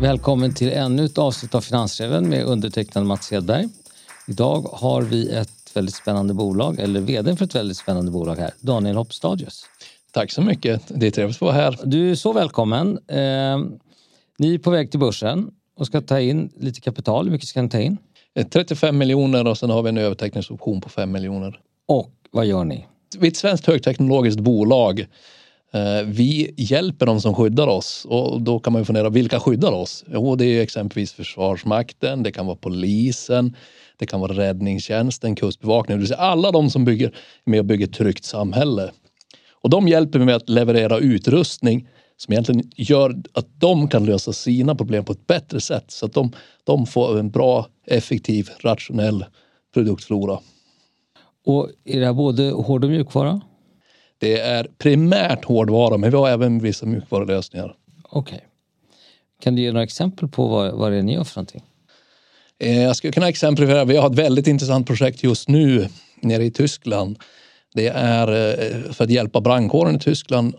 Välkommen till ännu ett avsnitt av Finansräven med undertecknad Mats Hedberg. Idag har vi ett väldigt spännande bolag, eller vd för ett väldigt spännande bolag här, Daniel Hoppstadius. Tack så mycket. Det är trevligt att vara här. Du är så välkommen. Eh, ni är på väg till börsen och ska ta in lite kapital. Hur mycket ska ni ta in? 35 eh, miljoner och sen har vi en överteckningsoption på 5 miljoner. Och vad gör ni? Vi är ett svenskt högteknologiskt bolag. Eh, vi hjälper de som skyddar oss och då kan man ju fundera, vilka skyddar oss? Jo, det är exempelvis Försvarsmakten, det kan vara polisen, det kan vara räddningstjänsten, kustbevakningen, det vill säga alla de som bygger med och bygger ett tryggt samhälle. Och de hjälper med att leverera utrustning som egentligen gör att de kan lösa sina problem på ett bättre sätt så att de, de får en bra, effektiv, rationell produktflora. Och är det här både hård och mjukvara? Det är primärt hårdvara, men vi har även vissa mjukvarulösningar. Okej. Okay. Kan du ge några exempel på vad, vad det är ni gör för någonting? Eh, jag skulle kunna exemplifiera. Vi har ett väldigt intressant projekt just nu nere i Tyskland. Det är eh, för att hjälpa brandkåren i Tyskland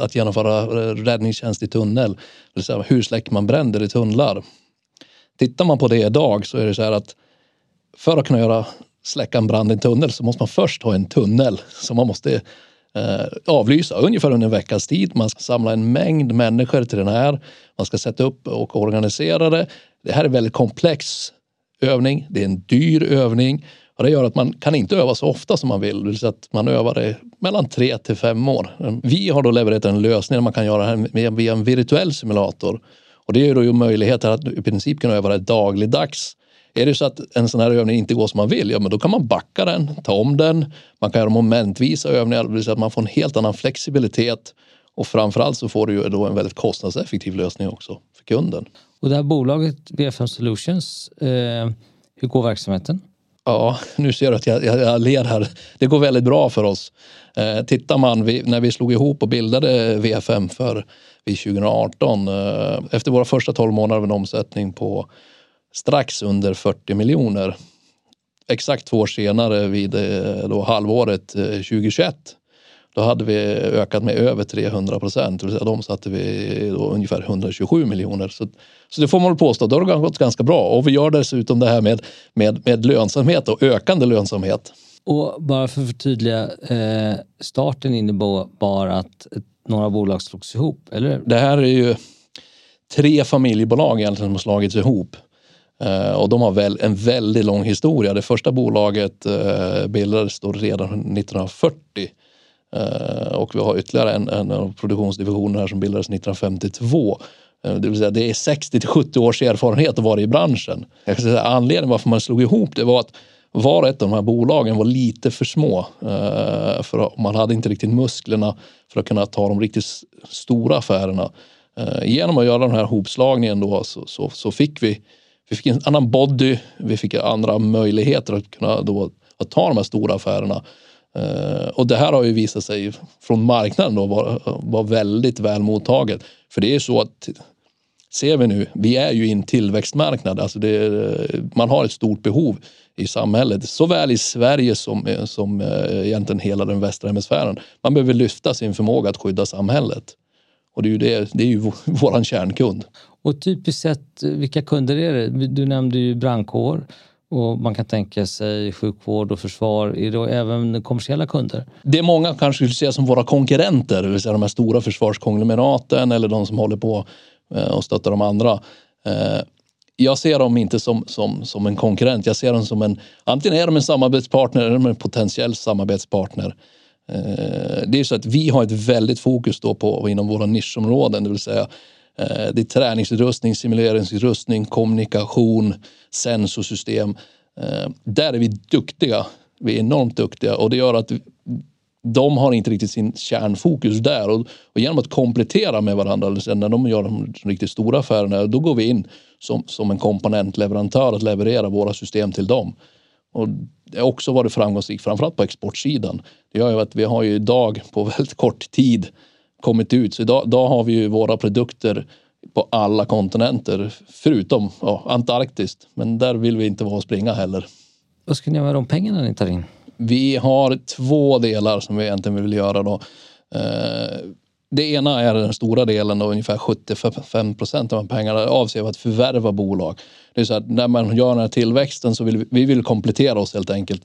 att genomföra eh, räddningstjänst i tunnel. Det vill säga hur släcker man bränder i tunnlar? Tittar man på det idag så är det så här att för att kunna göra släcka en brand i en tunnel så måste man först ha en tunnel som man måste Eh, avlysa ungefär under en veckas tid. Man ska samla en mängd människor till den här. Man ska sätta upp och organisera det. Det här är en väldigt komplex övning. Det är en dyr övning och det gör att man kan inte öva så ofta som man vill. Så att man övar det mellan tre till fem år. Vi har då levererat en lösning där man kan göra det här via en virtuell simulator. Och det ger då ju möjligheter att i princip kunna öva det dagligdags. Är det så att en sån här övning inte går som man vill, ja men då kan man backa den, ta om den. Man kan göra momentvisa övningar, det vill säga att man får en helt annan flexibilitet. Och framförallt så får du ju då en väldigt kostnadseffektiv lösning också för kunden. Och det här bolaget VFM Solutions, eh, hur går verksamheten? Ja, nu ser du att jag, jag, jag ler här. Det går väldigt bra för oss. Eh, tittar man, vi, när vi slog ihop och bildade VFM för 2018, eh, efter våra första 12 månader av en omsättning på strax under 40 miljoner. Exakt två år senare vid eh, då halvåret 2021 eh, då hade vi ökat med över 300 procent. De omsatte vi då ungefär 127 miljoner. Så, så det får man väl påstå, då har det gått ganska bra. Och vi gör dessutom det här med, med, med lönsamhet och ökande lönsamhet. Och bara för att förtydliga, eh, starten innebar att några bolag slogs ihop, eller Det här är ju tre familjebolag egentligen som har slagits ihop. Eh, och de har väl en väldigt lång historia. Det första bolaget eh, bildades då redan 1940 Eh, och vi har ytterligare en, en av produktionsdivisionerna här som bildades 1952. Eh, det vill säga det är 60 till 70 års erfarenhet att vara i branschen. Säga, anledningen varför man slog ihop det var att var och ett av de här bolagen var lite för små. För man hade inte riktigt musklerna för att kunna ta de riktigt stora affärerna. Genom att göra den här hopslagningen då så, så, så fick vi, vi fick en annan body, vi fick andra möjligheter att kunna då, att ta de här stora affärerna. Uh, och det här har ju visat sig från marknaden då vara, var väldigt väl mottaget. För det är så att ser vi nu, vi är ju i en tillväxtmarknad. Alltså det, man har ett stort behov i samhället, såväl i Sverige som, som eh, egentligen hela den västra hemisfären. Man behöver lyfta sin förmåga att skydda samhället. Och det är ju, det, det är ju vår kärnkund. Och typiskt sett, eh, vilka kunder är det? Du nämnde ju brandkår. Och man kan tänka sig sjukvård och försvar. Är det även kommersiella kunder? Det är många kanske skulle se som våra konkurrenter, det vill säga de här stora försvarskonglomeraten eller de som håller på eh, och stöttar de andra. Eh, jag ser dem inte som, som, som en konkurrent. Jag ser dem som en, antingen är de en samarbetspartner eller en potentiell samarbetspartner. Det är så att vi har ett väldigt fokus då på inom våra nischområden, det vill säga Eh, det är träningsutrustning, simuleringsutrustning, kommunikation, sensorsystem. Eh, där är vi duktiga. Vi är enormt duktiga och det gör att de har inte riktigt sin kärnfokus där och, och genom att komplettera med varandra, när de gör de riktigt stora affärerna, då går vi in som, som en komponentleverantör att leverera våra system till dem. Och det har också varit framgångsrikt, framförallt på exportsidan. Det gör ju att vi har ju idag på väldigt kort tid kommit ut. Så idag, idag har vi ju våra produkter på alla kontinenter förutom ja, Antarktis. Men där vill vi inte vara och springa heller. Vad ska ni göra med de pengarna ni tar in? Vi har två delar som vi egentligen vill göra. Då. Det ena är den stora delen och ungefär 75 procent av pengarna avser att förvärva bolag. Det är så att när man gör den här tillväxten så vill vi, vi vill komplettera oss helt enkelt.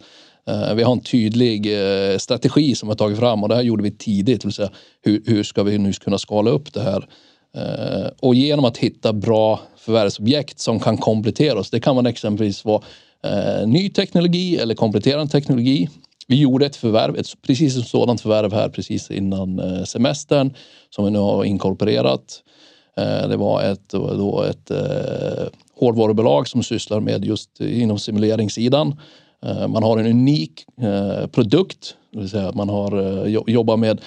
Eh, vi har en tydlig eh, strategi som vi har tagit fram och det här gjorde vi tidigt. Det vill säga, hur, hur ska vi nu kunna skala upp det här? Eh, och genom att hitta bra förvärvsobjekt som kan komplettera oss. Det kan man exempelvis vara ny teknologi eller kompletterande teknologi. Vi gjorde ett förvärv, ett precis ett sådant förvärv här precis innan semestern som vi nu har inkorporerat. Det var ett, då ett hårdvarubolag som sysslar med just inom simuleringssidan. Eh, man har en unik eh, produkt, det vill säga man har eh, jobbar med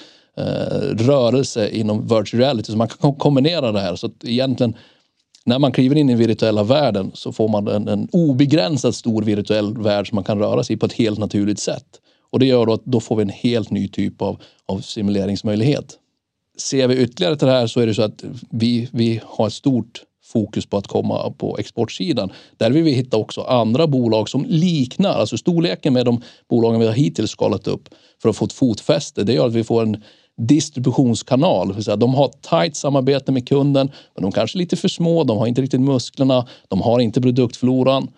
rörelse inom virtual reality så man kan kombinera det här. Så att egentligen när man kliver in i den virtuella världen så får man en, en obegränsat stor virtuell värld som man kan röra sig i på ett helt naturligt sätt. Och det gör då att då får vi en helt ny typ av, av simuleringsmöjlighet. Ser vi ytterligare till det här så är det så att vi, vi har ett stort fokus på att komma på exportsidan. Där vill vi hitta också andra bolag som liknar, alltså storleken med de bolagen vi har hittills skalat upp för att få ett fotfäste. Det gör att vi får en distributionskanal. De har tajt samarbete med kunden, men de kanske är lite för små. De har inte riktigt musklerna. De har inte produktfloran.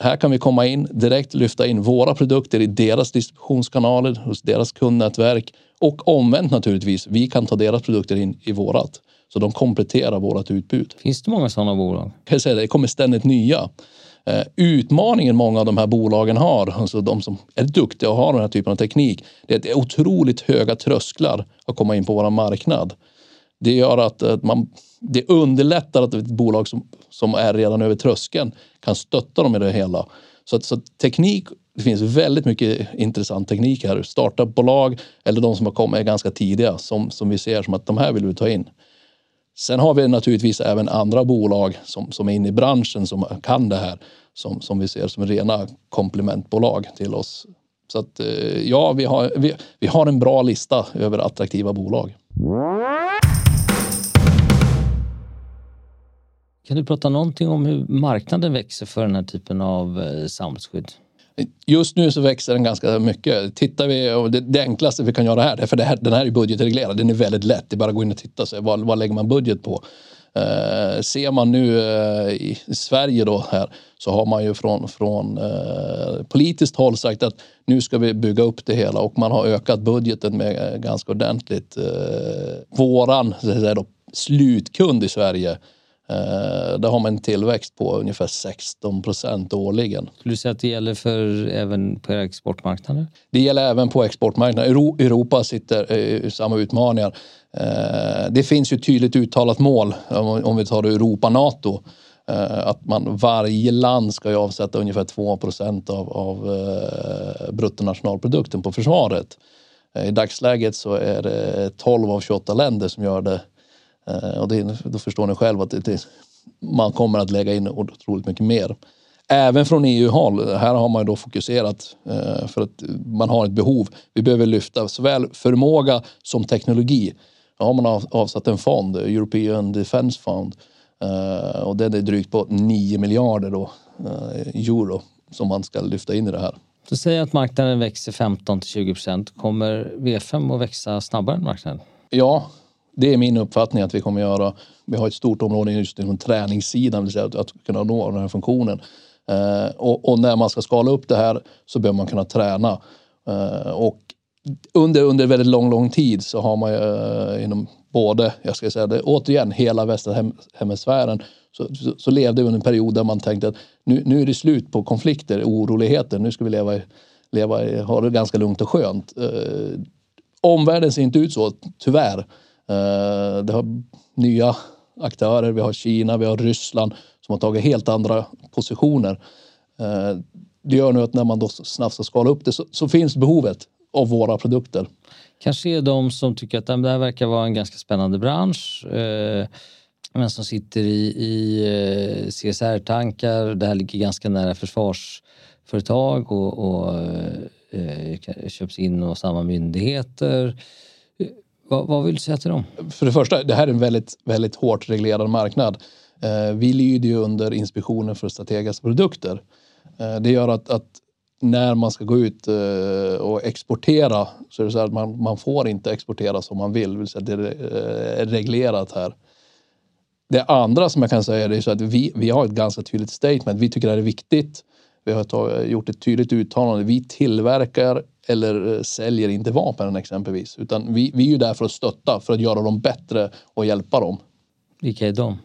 Här kan vi komma in direkt lyfta in våra produkter i deras distributionskanaler hos deras kundnätverk och omvänt naturligtvis. Vi kan ta deras produkter in i vårat så de kompletterar vårat utbud. Finns det många sådana bolag? Jag säga det, det kommer ständigt nya. Eh, utmaningen många av de här bolagen har, alltså de som är duktiga och har den här typen av teknik, det är att det är otroligt höga trösklar att komma in på vår marknad. Det gör att, att man, det underlättar att ett bolag som, som är redan över tröskeln kan stötta dem i det hela. Så, så teknik, det finns väldigt mycket intressant teknik här. Startupbolag eller de som har kommit är ganska tidiga som, som vi ser som att de här vill vi ta in. Sen har vi naturligtvis även andra bolag som, som är inne i branschen som kan det här som, som vi ser som rena komplementbolag till oss. Så att eh, ja, vi har, vi, vi har en bra lista över attraktiva bolag. Kan du prata någonting om hur marknaden växer för den här typen av eh, samhällsskydd? Just nu så växer den ganska mycket. Tittar vi, och det, det enklaste vi kan göra här, för det här, den här är budgetreglerad, den är väldigt lätt. Det är bara att gå in och titta, så vad, vad lägger man budget på? Eh, ser man nu eh, i Sverige då här så har man ju från, från eh, politiskt håll sagt att nu ska vi bygga upp det hela och man har ökat budgeten med eh, ganska ordentligt. Eh, våran så att säga då, slutkund i Sverige där har man en tillväxt på ungefär 16 procent årligen. Skulle du säga att det gäller för även på exportmarknader? Det gäller även på exportmarknaden. Europa sitter i samma utmaningar. Eh, det finns ju tydligt uttalat mål om vi tar Europa-NATO eh, att man varje land ska avsätta ungefär 2 procent av, av bruttonationalprodukten på försvaret. I dagsläget så är det 12 av 28 länder som gör det Eh, och det, då förstår ni själv att det, man kommer att lägga in otroligt mycket mer. Även från EU-håll, här har man då fokuserat eh, för att man har ett behov. Vi behöver lyfta såväl förmåga som teknologi. Då har man avsatt en fond, European Defence Fund. Eh, och den är drygt på 9 miljarder då, euro som man ska lyfta in i det här. Så säg att marknaden växer 15 till 20 procent. Kommer V5 att växa snabbare än marknaden? Ja, det är min uppfattning att vi kommer göra. Vi har ett stort område just inom träningssidan, vill säga att, att kunna nå den här funktionen. Eh, och, och, när man ska skala upp det här så behöver man kunna träna. Eh, och under, under väldigt lång, lång tid så har man eh, inom både, jag ska säga det återigen, hela västra hemisfären så, så, så, levde vi under en period där man tänkte att nu, nu är det slut på konflikter, oroligheter. Nu ska vi leva, i, leva i, ha det ganska lugnt och skönt. Eh, omvärlden ser inte ut så, tyvärr. Eh, det har nya aktörer. Vi har Kina, vi har Ryssland som har tagit helt andra positioner. Eh, det gör nu att när man då snabbt ska skala upp det så, så finns behovet av våra produkter. Kanske är de som tycker att det här verkar vara en ganska spännande bransch eh, men som sitter i, i eh, CSR-tankar. Det här ligger ganska nära försvarsföretag och, och eh, eh köps in av samma myndigheter. Vad, vad vill du säga till dem? För det första, det här är en väldigt, väldigt hårt reglerad marknad. Eh, vi lyder ju under Inspektionen för strategiska produkter. Eh, det gör att, att när man ska gå ut eh, och exportera så är det så att man, man får inte exportera som man vill. Det är eh, reglerat här. Det andra som jag kan säga är så att vi, vi har ett ganska tydligt statement. Vi tycker det här är viktigt. Vi har gjort ett tydligt uttalande. Vi tillverkar eller eh, säljer inte vapen exempelvis. Utan vi, vi är ju där för att stötta, för att göra dem bättre och hjälpa dem. Vilka är de?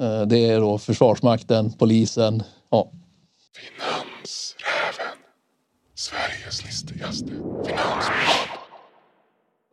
Eh, det är då Försvarsmakten, polisen. Ja. Finansräven. Sveriges listigaste finanspodd.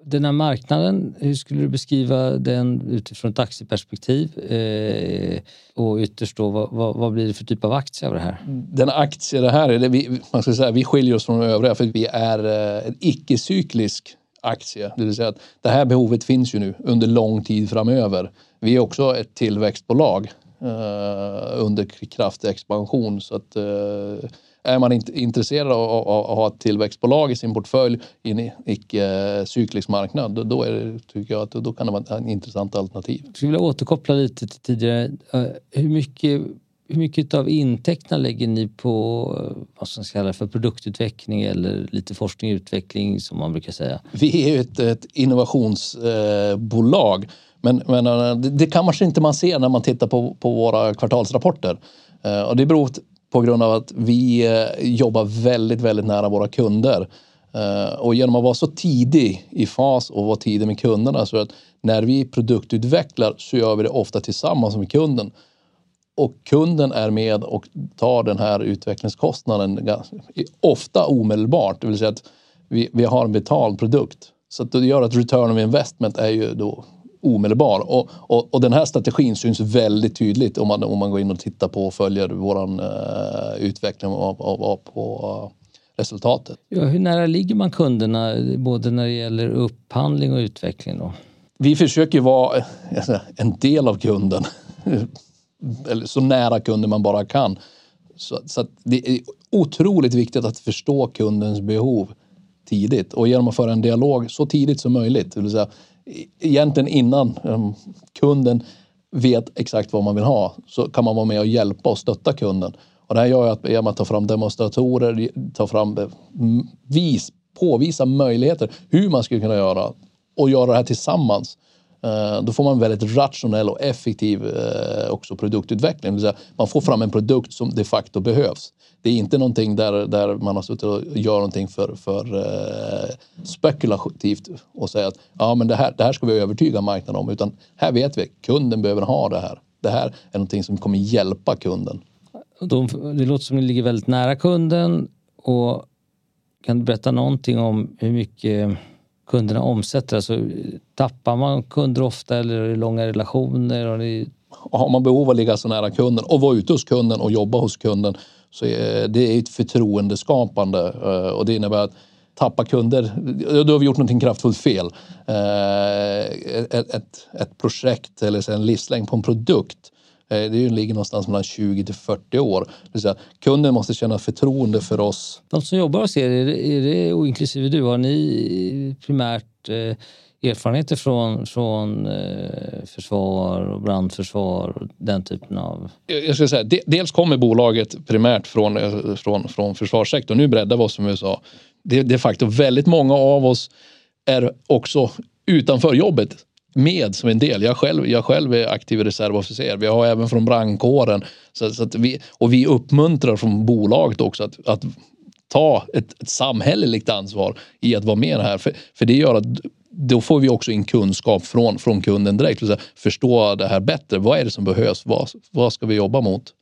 Den här marknaden, hur skulle du beskriva den utifrån ett aktieperspektiv? Eh, och ytterst då, vad, vad, vad, blir det för typ av aktie av det här? Den aktie det här är, det vi, man ska säga, vi skiljer oss från de övriga för vi är eh, en icke-cyklisk aktie. Det vill säga att det här behovet finns ju nu under lång tid framöver. Vi är också ett tillväxtbolag eh, under kraftig expansion. Så att, eh, är man inte intresserad av att ha ett tillväxtbolag i sin portfölj i en icke-cyklisk marknad, då är det, tycker jag att då kan det vara ett intressant alternativ. Jag skulle vilja återkoppla lite till tidigare. Eh, hur mycket hur mycket av intäkterna lägger ni på vad som ska för produktutveckling eller lite forskning och utveckling som man brukar säga? Vi är ju ett, ett innovationsbolag. Men, men eh, det kan man inte man ser när man tittar på, på våra kvartalsrapporter. Eh, och det beror på grund av att vi eh, jobbar väldigt, väldigt nära våra kunder. Eh, och genom att vara så tidig i fas och vara tidig med kunderna så att när vi produktutvecklar så gör vi det ofta tillsammans med kunden och kunden är med och tar den här utvecklingskostnaden ofta omedelbart. Det vill säga att vi, vi har en betald produkt. Så det gör att return of investment är ju då omedelbar. Och, och, och, den här strategin syns väldigt tydligt om man, om man går in och tittar på och följer vår uh, utveckling av, av, av, på uh, resultatet. Ja, hur nära ligger man kunderna både när det gäller upphandling och utveckling? Då? Vi försöker vara en del av kunden eller så nära kunden man bara kan. Så, så det är otroligt viktigt att förstå kundens behov tidigt och genom att föra en dialog så tidigt som möjligt. Det vill säga, e-, egentligen innan ehm, kunden vet exakt vad man vill ha så kan man vara med och hjälpa och stötta kunden. Och det här gör att genom att ta fram demonstratorer, ta fram eh, vis, påvisa möjligheter hur man skulle kunna göra och göra det här tillsammans Eh, då får man väldigt rationell och effektiv eh, också produktutveckling. Det säga, man får fram en produkt som de facto behövs. Det är inte någonting där, där man har suttit och gör någonting för, för eh, spekulativt och säga att ja, men det, här, det här ska vi övertyga marknaden om. Utan här vet vi, kunden behöver ha det här. Det här är någonting som kommer hjälpa kunden. det låter som att ni ligger väldigt nära kunden. Och kan du berätta någonting om hur mycket kunderna omsätter? Alltså, tappar man kunder ofta eller är det långa relationer? Har, ni... har man behov av att ligga så nära kunden och vara ute hos kunden och jobba hos kunden så är det ett förtroendeskapande eh, och det innebär att tappa kunder, då har vi gjort någonting kraftfullt fel. Eh, ett, ett, ett projekt eller en livslängd på en produkt eh, det ligger någonstans mellan 20 till 40 år. Det säga, kunden måste känna förtroende för oss. De som jobbar hos er, är det, är det, och inklusive du, har ni primärt eh, erfarenheter från, från eh, försvar och brandförsvar och den typen av... Jag ska säga, dels kommer bolaget primärt från, från, från försvarssektorn. Nu breddar vi oss som vi sa. Det är de facto väldigt många av oss är också utanför jobbet med som en del. Jag själv, jag själv är aktiv reservofficer. Vi har även från brandkåren. Så, så vi, och vi uppmuntrar från bolaget också att, att ta ett, ett samhälleligt ansvar i att vara med här. För, för det gör att då får vi också in kunskap från, från kunden direkt. Säga, förstå det här bättre. Vad är det som behövs? Vad, vad ska vi jobba mot?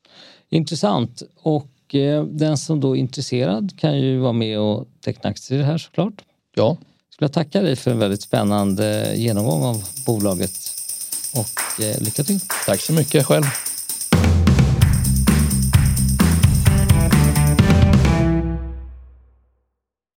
Intressant. Och eh, den som då är intresserad kan ju vara med och teckna aktier här såklart. Ja. Jag tacka dig för en väldigt spännande genomgång av bolaget och eh, lycka till. Tack så mycket själv.